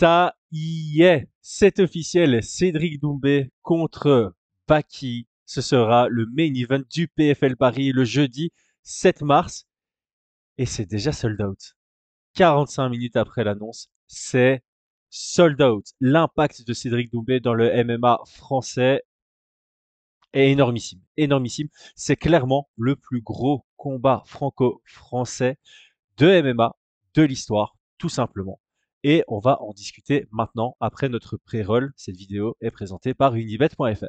Ça y est, c'est officiel. Cédric Doumbé contre Baki. Ce sera le main event du PFL Paris le jeudi 7 mars. Et c'est déjà sold out. 45 minutes après l'annonce, c'est sold out. L'impact de Cédric Doumbé dans le MMA français est énormissime. Énormissime. C'est clairement le plus gros combat franco-français de MMA de l'histoire, tout simplement. Et on va en discuter maintenant après notre pré-roll. Cette vidéo est présentée par unibet.fr.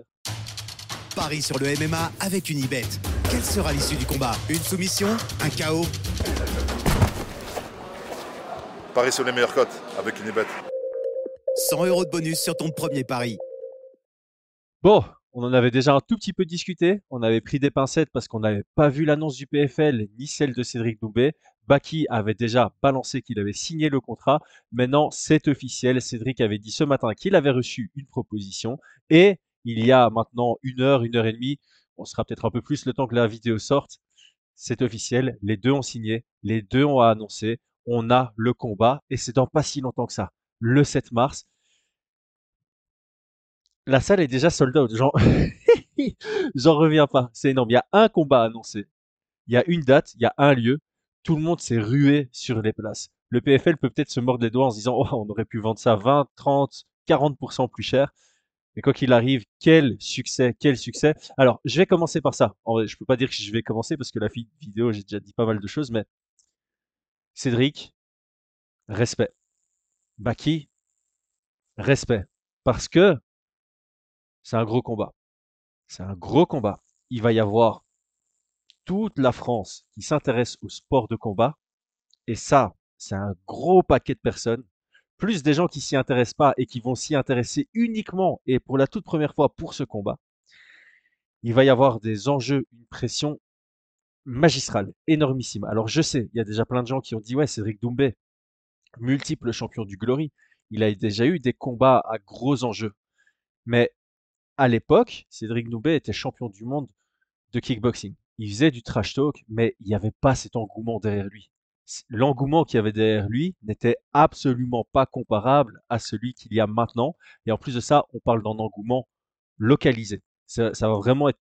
Paris sur le MMA avec Unibet. Quelle sera l'issue du combat? Une soumission? Un chaos Paris sur les meilleures cotes avec Unibet. 100 euros de bonus sur ton premier pari. Bon, on en avait déjà un tout petit peu discuté. On avait pris des pincettes parce qu'on n'avait pas vu l'annonce du PFL ni celle de Cédric Doumbé. Baki avait déjà balancé qu'il avait signé le contrat. Maintenant, c'est officiel. Cédric avait dit ce matin qu'il avait reçu une proposition. Et il y a maintenant une heure, une heure et demie, on sera peut-être un peu plus le temps que la vidéo sorte. C'est officiel. Les deux ont signé. Les deux ont annoncé. On a le combat. Et c'est dans pas si longtemps que ça. Le 7 mars. La salle est déjà sold out. J'en, J'en reviens pas. C'est énorme. Il y a un combat annoncé. Il y a une date. Il y a un lieu tout le monde s'est rué sur les places. Le PFL peut peut-être se mordre les doigts en se disant oh, on aurait pu vendre ça 20, 30, 40% plus cher. Mais quoi qu'il arrive, quel succès, quel succès. Alors, je vais commencer par ça. En vrai, je peux pas dire que je vais commencer parce que la vidéo, j'ai déjà dit pas mal de choses, mais Cédric, respect. Baki, respect. Parce que c'est un gros combat. C'est un gros combat. Il va y avoir toute la France qui s'intéresse au sport de combat, et ça, c'est un gros paquet de personnes, plus des gens qui s'y intéressent pas et qui vont s'y intéresser uniquement et pour la toute première fois pour ce combat, il va y avoir des enjeux, une pression magistrale, énormissime. Alors je sais, il y a déjà plein de gens qui ont dit ouais, Cédric Doumbé, multiple champion du Glory, il a déjà eu des combats à gros enjeux. Mais à l'époque, Cédric Doumbé était champion du monde de kickboxing il faisait du trash talk, mais il n'y avait pas cet engouement derrière lui. L'engouement qu'il y avait derrière lui n'était absolument pas comparable à celui qu'il y a maintenant. Et en plus de ça, on parle d'un engouement localisé. Ça, va vraiment être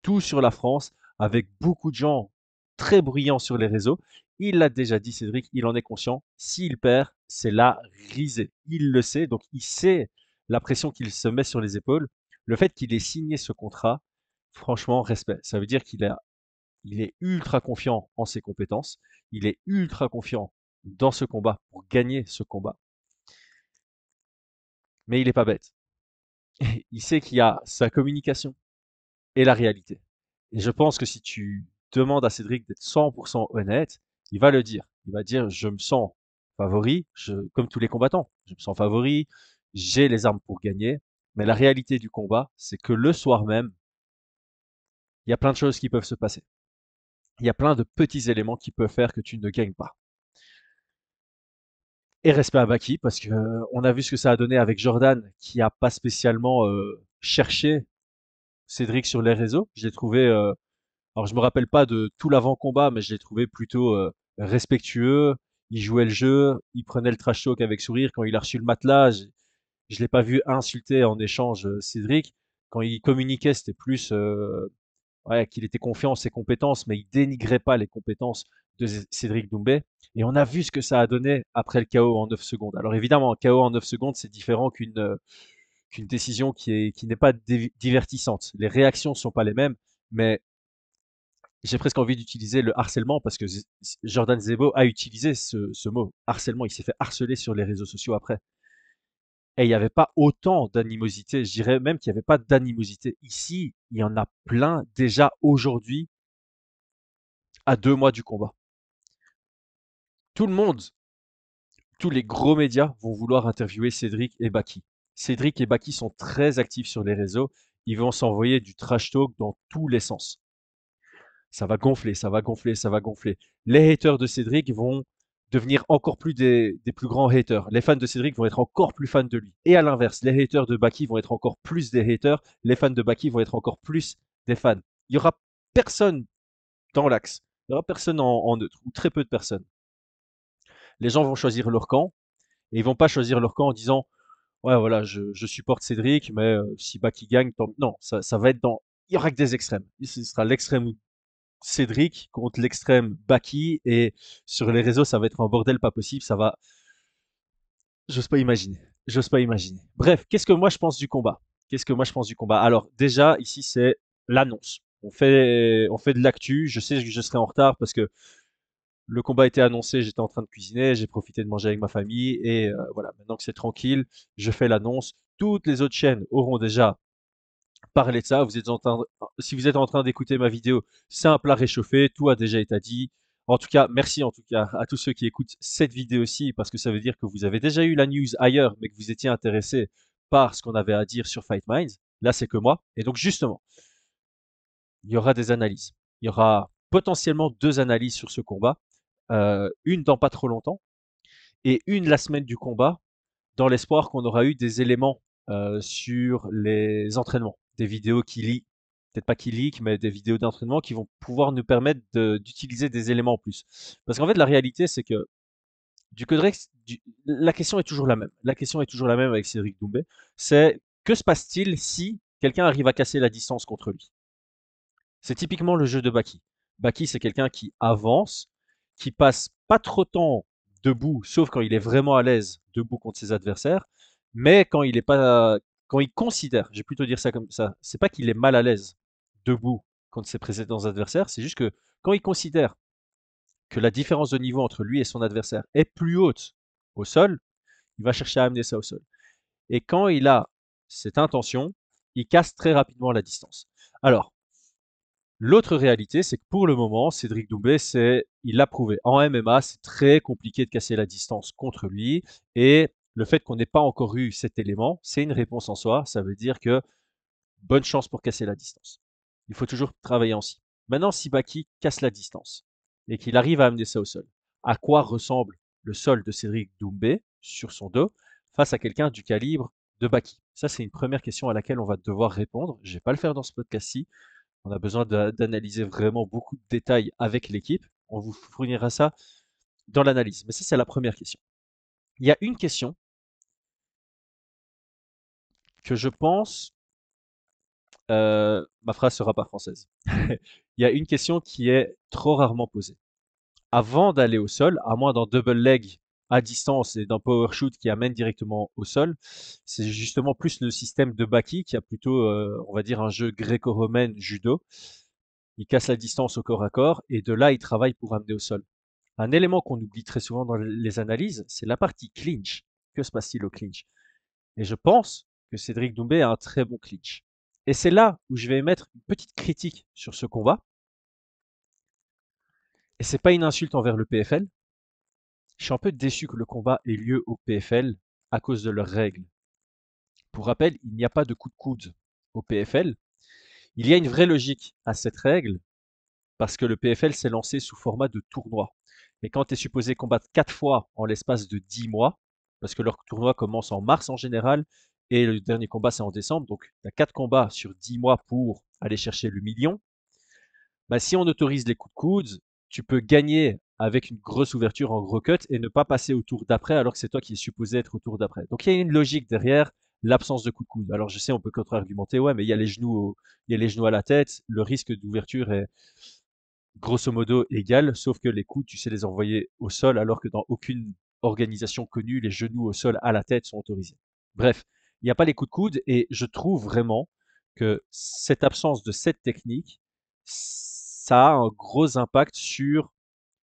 tout sur la France, avec beaucoup de gens très bruyants sur les réseaux. Il l'a déjà dit, Cédric, il en est conscient. S'il perd, c'est la risée. Il le sait, donc il sait la pression qu'il se met sur les épaules. Le fait qu'il ait signé ce contrat, franchement, respect. Ça veut dire qu'il il est ultra confiant en ses compétences. Il est ultra confiant dans ce combat pour gagner ce combat. Mais il n'est pas bête. Il sait qu'il y a sa communication et la réalité. Et je pense que si tu demandes à Cédric d'être 100% honnête, il va le dire. Il va dire, je me sens favori, comme tous les combattants. Je me sens favori, j'ai les armes pour gagner. Mais la réalité du combat, c'est que le soir même, il y a plein de choses qui peuvent se passer. Il y a plein de petits éléments qui peuvent faire que tu ne gagnes pas. Et respect à Baki, parce que euh, on a vu ce que ça a donné avec Jordan, qui a pas spécialement euh, cherché Cédric sur les réseaux. Je l'ai trouvé, euh, alors je me rappelle pas de tout l'avant-combat, mais je l'ai trouvé plutôt respectueux. Il jouait le jeu, il prenait le trash talk avec sourire. Quand il a reçu le matelas, je, je l'ai pas vu insulter en échange Cédric. Quand il communiquait, c'était plus ouais, qu'il était confiant en ses compétences, mais il dénigrait pas les compétences de Cédric Doumbé. Et on a vu ce que ça a donné après le KO en 9 secondes. Alors évidemment, un KO en 9 secondes, c'est différent qu'une euh, décision qui qui n'est pas divertissante. Les réactions sont pas les mêmes, mais j'ai presque envie d'utiliser le harcèlement parce que Jordan Zebo a utilisé ce, ce mot harcèlement. Il s'est fait harceler sur les réseaux sociaux après. Et il n'y avait pas autant d'animosité. Je dirais même qu'il n'y avait pas d'animosité. Ici, il y en a plein déjà aujourd'hui, à deux mois du combat. Tout le monde, tous les gros médias vont vouloir interviewer Cédric et Baki. Cédric et Baki sont très actifs sur les réseaux. Ils vont s'envoyer du trash talk dans tous les sens. Ça va gonfler, ça va gonfler, ça va gonfler. Les haters de Cédric vont devenir encore plus des, plus grands haters. Les fans de Cédric vont être encore plus fans de lui. Et à l'inverse, les haters de Baki vont être encore plus des haters. Les fans de Baki vont être encore plus des fans. Il y aura personne dans l'axe. Il y aura personne en, neutre, ou très peu de personnes. Les gens vont choisir leur camp. Et ils vont pas choisir leur camp en disant ouais voilà je, supporte Cédric mais euh, si Baki gagne tant... non ça, ça va être dans il y aura que des extrêmes. Ce sera l'extrême Cédric contre l'extrême Baki et sur les réseaux ça va être un bordel pas possible ça va j'ose pas imaginer j'ose pas imaginer. Bref qu'est-ce que moi je pense du combat? Qu'est-ce que moi je pense du combat? Alors déjà ici c'est l'annonce. On fait on fait de l'actu. Je sais que je serai en retard parce que le combat été annoncé, j'étais en train de cuisiner, j'ai profité de manger avec ma famille et euh, voilà, maintenant que c'est tranquille, je fais l'annonce. Toutes les autres chaînes auront déjà parlé de ça. Vous êtes en train, si vous êtes en train d'écouter ma vidéo, c'est un plat réchauffé, tout a déjà été dit. En tout cas, merci en tout cas à tous ceux qui écoutent cette vidéo aussi parce que ça veut dire que vous avez déjà eu la news ailleurs mais que vous étiez intéressé par ce qu'on avait à dire sur Fight Minds. Là, c'est que moi. Et donc justement, il y aura des analyses. Il y aura potentiellement deux analyses sur ce combat. Euh, une dans pas trop longtemps, et une la semaine du combat, dans l'espoir qu'on aura eu des éléments euh, sur les entraînements, des vidéos qui lient, peut-être pas qui leak, mais des vidéos d'entraînement qui vont pouvoir nous permettre d'utiliser des éléments en plus. Parce qu'en fait, la réalité, c'est que du Codex, la question est toujours la même. La question est toujours la même avec Cédric Doumbé. C'est que se passe-t-il si quelqu'un arrive à casser la distance contre lui? C'est typiquement le jeu de Baki. Baki, c'est quelqu'un qui avance, qui passe pas trop de temps debout, sauf quand il est vraiment à l'aise debout contre ses adversaires, mais quand il est pas, quand il considère, je vais plutôt dire ça comme ça, c'est pas qu'il est mal à l'aise debout contre ses précédents adversaires, c'est juste que quand il considère que la différence de niveau entre lui et son adversaire est plus haute au sol, il va chercher à amener ça au sol. Et quand il a cette intention, il casse très rapidement la distance. Alors, L'autre réalité, c'est que pour le moment, Cédric Doumbé, c'est, il l'a prouvé. En MMA, c'est très compliqué de casser la distance contre lui. Et le fait qu'on n'ait pas encore eu cet élément, c'est une réponse en soi. Ça veut dire que bonne chance pour casser la distance. Il faut toujours travailler en si. Maintenant, si Baki casse la distance et qu'il arrive à amener ça au sol, à quoi ressemble le sol de Cédric Doumbé sur son dos face à quelqu'un du calibre de Baki? Ça, c'est une première question à laquelle on va devoir répondre. Je ne vais pas le faire dans ce podcast-ci. On a besoin d'analyser vraiment beaucoup de détails avec l'équipe. On vous fournira ça dans l'analyse. Mais ça, c'est la première question. Il y a une question que je pense, euh, ma phrase sera pas française. Il y a une question qui est trop rarement posée. Avant d'aller au sol, à moins d'un double leg à distance et d'un power shoot qui amène directement au sol. C'est justement plus le système de Baki qui a plutôt, euh, on va dire, un jeu gréco-romain judo. Il casse la distance au corps à corps et de là, il travaille pour amener au sol. Un élément qu'on oublie très souvent dans les analyses, c'est la partie clinch. Que se passe-t-il au clinch? Et je pense Cédric Doumbé a un très bon clinch. Et c'est là où je vais émettre une petite critique sur ce combat. Et c'est pas une insulte envers le PFL, je suis un peu déçu que le combat ait lieu au PFL à cause de leurs règles. Pour rappel, il n'y a pas de coup de coude au PFL. Il y a une vraie logique à cette règle parce que le PFL s'est lancé sous format de tournoi. Mais quand tu es supposé combattre quatre fois en l'espace de dix mois, parce que leur tournoi commence en mars en général et le dernier combat c'est en décembre, donc tu as quatre combats sur dix mois pour aller chercher le million. Bah, si on autorise les coups de coude, tu peux gagner avec une grosse ouverture en gros cut et ne pas passer au tour d'après alors que c'est toi qui es supposé être au tour d'après. Donc il y a une logique derrière l'absence de coup de coude. Alors je sais, on peut contre-argumenter, ouais, mais il y a les genoux, il y a les genoux à la tête, le risque d'ouverture est grosso modo égal, sauf que les coudes, tu sais les envoyer au sol alors que dans aucune organisation connue, les genoux au sol à la tête sont autorisés. Bref, il n'y a pas les coups de coude et je trouve vraiment que cette absence de cette technique, ça a un gros impact sur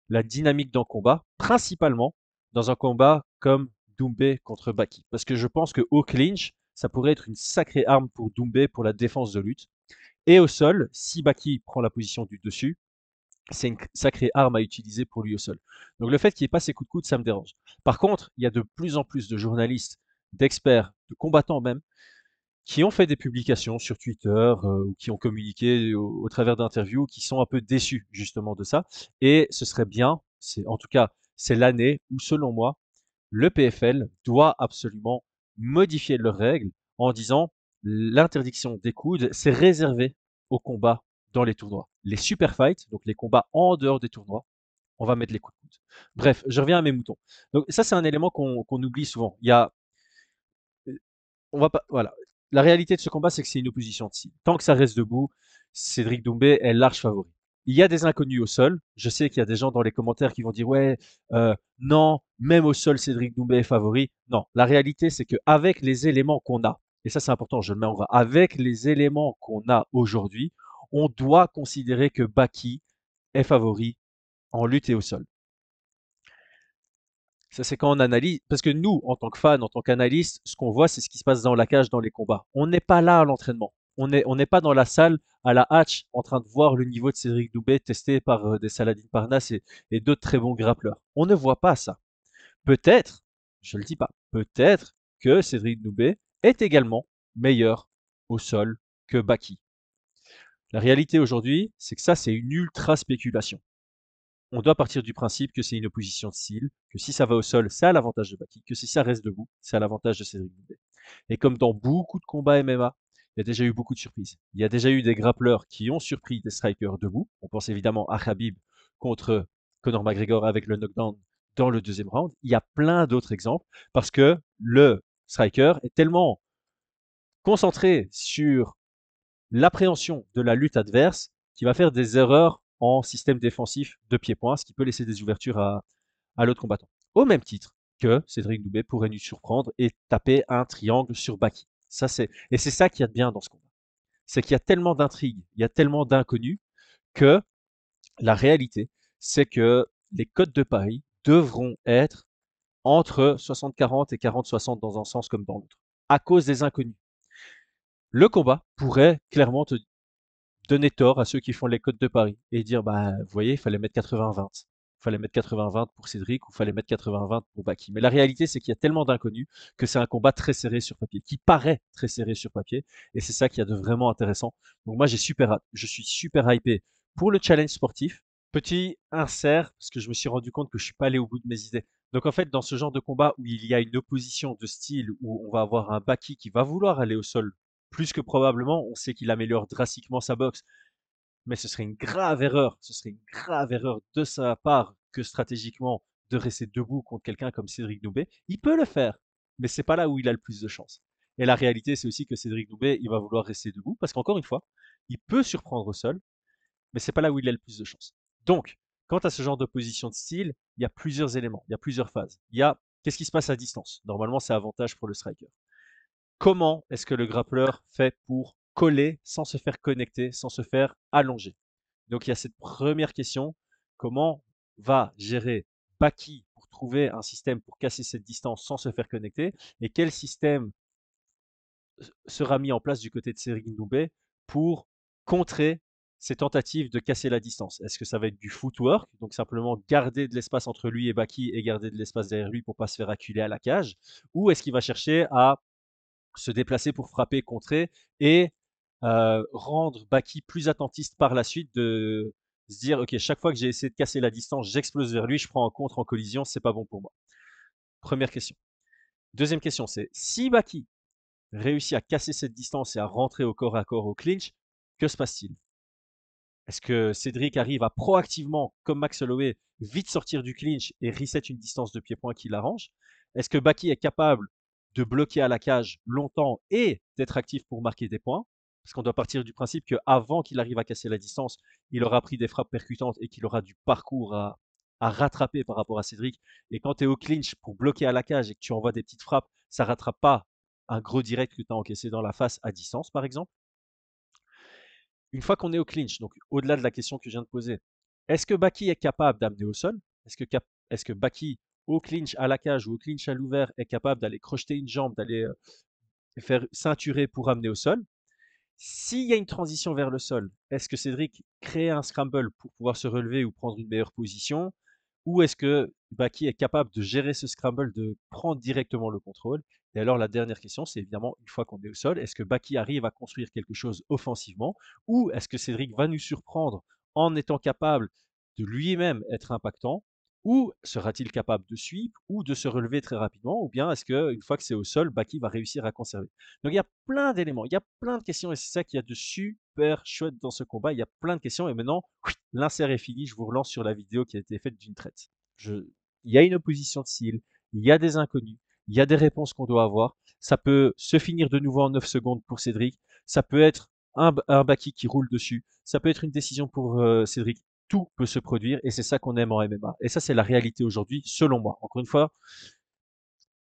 la dynamique d'un combat, principalement dans un combat comme Doumbé contre Baki. Parce que je pense que au clinch, ça pourrait être une sacrée arme pour Doumbé pour la défense de lutte. Et au sol, si Baki prend la position du dessus, c'est une sacrée arme à utiliser pour lui au sol. Donc le fait qu'il n'y ait pas ces coups de coude, ça me dérange. Par contre, il y a de plus en plus de journalistes, d'experts, combattants même, qui ont fait des publications sur Twitter euh, ou qui ont communiqué au, travers d'interviews qui sont un peu déçus justement de ça. Et ce serait bien, c'est en tout cas c'est l'année où selon moi le PFL doit absolument modifier leurs règles en disant l'interdiction des coudes c'est réservé aux combats dans les tournois. Les super fights, donc les combats en dehors des tournois, on va mettre les coups de coude. Bref, je reviens à mes moutons. Donc ça, c'est un élément qu'on oublie souvent. Il y a, on va voilà. La réalité de ce combat, c'est que c'est une opposition de. Tant que ça reste debout, Cédric Doumbé est large favori. Il y a des inconnus au sol. Je sais qu'il y a des gens dans les commentaires qui vont dire ouais, euh, non, même au sol, Cédric Doumbé est favori. Non, la réalité, c'est que avec les éléments qu'on a, et ça c'est important, je le mets en gras, avec les éléments qu'on a aujourd'hui, on doit considérer que Baki est favori en lutte et au sol. Ça, c'est quand on analyse. Parce que nous, en tant que fans, en tant qu'analystes, ce qu'on voit, c'est ce qui se passe dans la cage, dans les combats. On n'est pas là à l'entraînement. On n'est pas dans la salle à la hatch en train de voir le niveau de Cédric Doubet testé par euh, des Saladin Parnasse et, et d'autres très bons grappleurs. On ne voit pas ça. Peut-être, je ne le dis pas, peut-être que Cédric Doubet est également meilleur au sol que Baki. La réalité aujourd'hui, c'est que ça, c'est une ultra spéculation on doit partir du principe que c'est une opposition de style, que si ça va au sol, c'est à l'avantage de Baki, que si ça reste debout, c'est à l'avantage de Cédric Doumbé. Et comme dans beaucoup de combats MMA, il y a déjà eu beaucoup de surprises. Il y a déjà eu des grappleurs qui ont surpris des strikers debout. On pense évidemment à Khabib contre Conor McGregor avec le knockdown dans le deuxième round. Il y a plein d'autres exemples parce que le striker est tellement concentré sur l'appréhension de la lutte adverse qu'il va faire des erreurs en système défensif de pied-point, ce qui peut laisser des ouvertures à, l'autre combattant. Au même titre que Cédric Doubé pourrait nous surprendre et taper un triangle sur Baki. Ça, c'est, et c'est ça qu'il y a de bien dans ce combat. C'est qu'il y a tellement d'intrigues, il y a tellement d'inconnus que la réalité, c'est que les codes de Paris devront être entre 60-40 et 40-60 dans un sens comme dans l'autre, à cause des inconnus. Le combat pourrait clairement te, donner tort à ceux qui font les codes de Paris et dire bah vous voyez, il fallait mettre 80-20. Il fallait mettre 80-20 pour Cédric ou il fallait mettre 80-20 pour Baki. Mais la réalité, c'est qu'il y a tellement d'inconnus que c'est un combat très serré sur papier, qui paraît très serré sur papier. Et c'est ça qui a de vraiment intéressant. Donc moi, j'ai super. Je suis super hypé pour le challenge sportif. Petit insert, parce que je me suis rendu compte que je suis pas allé au bout de mes idées. Donc en fait, dans ce genre de combat où il y a une opposition de style, où on va avoir un Baki qui va vouloir aller au sol plus que probablement, on sait qu'il améliore drastiquement sa boxe. Mais ce serait une grave erreur, ce serait une grave erreur de sa part que stratégiquement de rester debout contre quelqu'un comme Cédric Doubé. Il peut le faire, mais c'est pas là où il a le plus de chance. Et la réalité, c'est aussi que Cédric Doubé, il va vouloir rester debout parce qu'encore une fois, il peut surprendre au sol, mais c'est pas là où il a le plus de chance. Donc, quant à ce genre d'opposition de style, il y a plusieurs éléments, il y a plusieurs phases. Il y a qu'est-ce qui se passe à distance? Normalement, c'est avantage pour le striker comment est-ce que le grappleur fait pour coller sans se faire connecter, sans se faire allonger? Donc il y a cette première question, comment va gérer Baki pour trouver un système pour casser cette distance sans se faire connecter? Et quel système sera mis en place du côté de Cédric Ndoubé pour contrer ces tentatives de casser la distance? Est-ce que ça va être du footwork, donc simplement garder de l'espace entre lui et Baki et garder de l'espace derrière lui pour pas se faire acculer à la cage? Ou est-ce qu'il va chercher à se déplacer pour frapper, contrer et rendre Baki plus attentiste par la suite de se dire ok chaque fois que j'ai essayé de casser la distance j'explose vers lui je prends un contre en collision c'est pas bon pour moi. Première question. Deuxième question c'est si Baki réussit à casser cette distance et à rentrer au corps à corps au clinch que se passe-t-il? Est-ce que Cédric arrive à proactivement comme Max Holloway vite sortir du clinch et reset une distance de pied-point qui l'arrange? Est-ce que Baki est capable de bloquer à la cage longtemps et d'être actif pour marquer des points. Parce qu'on doit partir du principe qu'avant qu'il arrive à casser la distance, il aura pris des frappes percutantes et qu'il aura du parcours à, rattraper par rapport à Cédric. Et quand tu es au clinch pour bloquer à la cage et que tu envoies des petites frappes, ça rattrape pas un gros direct que tu as encaissé dans la face à distance, par exemple. Une fois qu'on est au clinch, donc au-delà de la question que je viens de poser, est-ce que Baki est capable d'amener au sol? Est-ce que, est que Baki au clinch à la cage ou au clinch à l'ouvert est capable d'aller crocheter une jambe, d'aller euh, faire ceinturer pour amener au sol. S'il y a une transition vers le sol, est-ce que Cédric crée un scramble pour pouvoir se relever ou prendre une meilleure position? Ou est-ce que Baki est capable de gérer ce scramble, de prendre directement le contrôle? Et alors la dernière question, c'est évidemment, une fois qu'on est au sol, est-ce que Baki arrive à construire quelque chose offensivement? Ou est-ce que Cédric va nous surprendre en étant capable de lui-même être impactant? Ou sera-t-il capable de suivre ou de se relever très rapidement Ou bien est-ce qu'une fois que c'est au sol, Baki va réussir à conserver? Donc il y a plein d'éléments, il y a plein de questions et c'est ça qui est de super chouette dans ce combat. Il y a plein de questions et maintenant, l'insert est fini. Je vous relance sur la vidéo qui a été faite d'une traite. Je... Il y a une opposition de style, il y a des inconnus, il y a des réponses qu'on doit avoir. Ça peut se finir de nouveau en 9 secondes pour Cédric. Ça peut être un, un Baki qui roule dessus. Ça peut être une décision pour euh, Cédric. Tout peut se produire et c'est ça qu'on aime en MMA. Et ça, c'est la réalité aujourd'hui, selon moi. Encore une fois,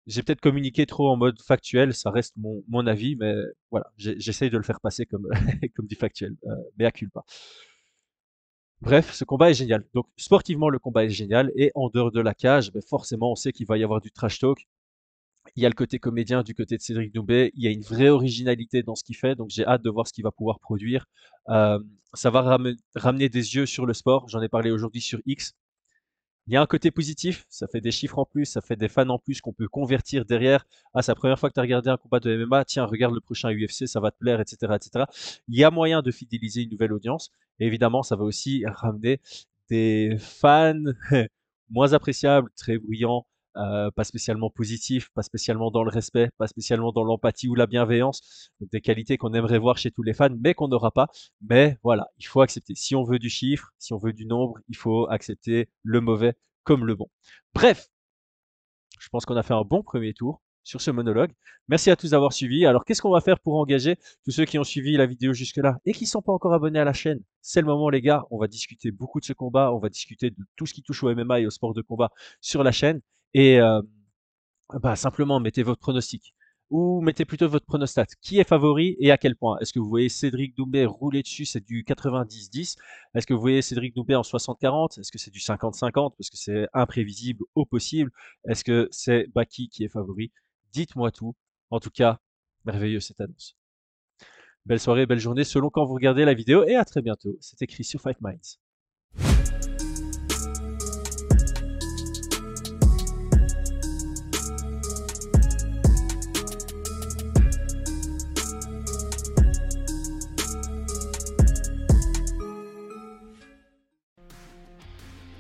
j'ai peut-être communiqué trop en mode factuel, ça reste mon, avis, mais voilà, j'essaye de le faire passer comme, comme factuel, euh, mais à culpa. Bref, ce combat est génial. Donc, sportivement, le combat est génial. Et en dehors de la cage, ben forcément, on sait qu'il va y avoir du trash talk. Il y a le côté comédien du côté de Cédric Doumbé. Il y a une vraie originalité dans ce qu'il fait. Donc, j'ai hâte de voir ce qu'il va pouvoir produire. Euh, ça va ramener des yeux sur le sport. J'en ai parlé aujourd'hui sur X. Il y a un côté positif, ça fait des chiffres en plus, ça fait des fans en plus qu'on peut convertir derrière. Ah, c'est la première fois que tu as regardé un combat de MMA, tiens, regarde le prochain UFC, ça va te plaire, etc.. Il y a moyen de fidéliser une nouvelle audience. Évidemment, ça va aussi ramener des fans moins appréciables, très brillants, euh, pas spécialement positif, pas spécialement dans le respect, pas spécialement dans l'empathie ou la bienveillance. Des qualités qu'on aimerait voir chez tous les fans, mais qu'on n'aura pas. Mais voilà, il faut accepter. Si on veut du chiffre, si on veut du nombre, il faut accepter le mauvais comme le bon. Bref, je pense qu'on a fait un bon premier tour sur ce monologue. Merci à tous d'avoir suivi. Alors, qu'est-ce qu'on va faire pour engager tous ceux qui ont suivi la vidéo jusque-là et qui ne sont pas encore abonnés à la chaîne? C'est le moment, les gars. On va discuter beaucoup de ce combat. On va discuter de tout ce qui touche au MMA et au sport de combat sur la chaîne. Et euh, bah, simplement, mettez votre pronostic. Ou mettez plutôt votre pronostat. Qui est favori et à quel point? Est-ce que vous voyez Cédric Doumbé rouler dessus, c'est du 90-10 Est-ce que vous voyez Cédric Doumbé en 60-40 Est-ce que c'est du 50-50 parce que c'est imprévisible au possible? Est-ce que c'est Baki qui est favori? Dites-moi tout. En tout cas, merveilleux cette annonce. Belle soirée, belle journée selon quand vous regardez la vidéo et à très bientôt. C'est écrit sur Fight Minds.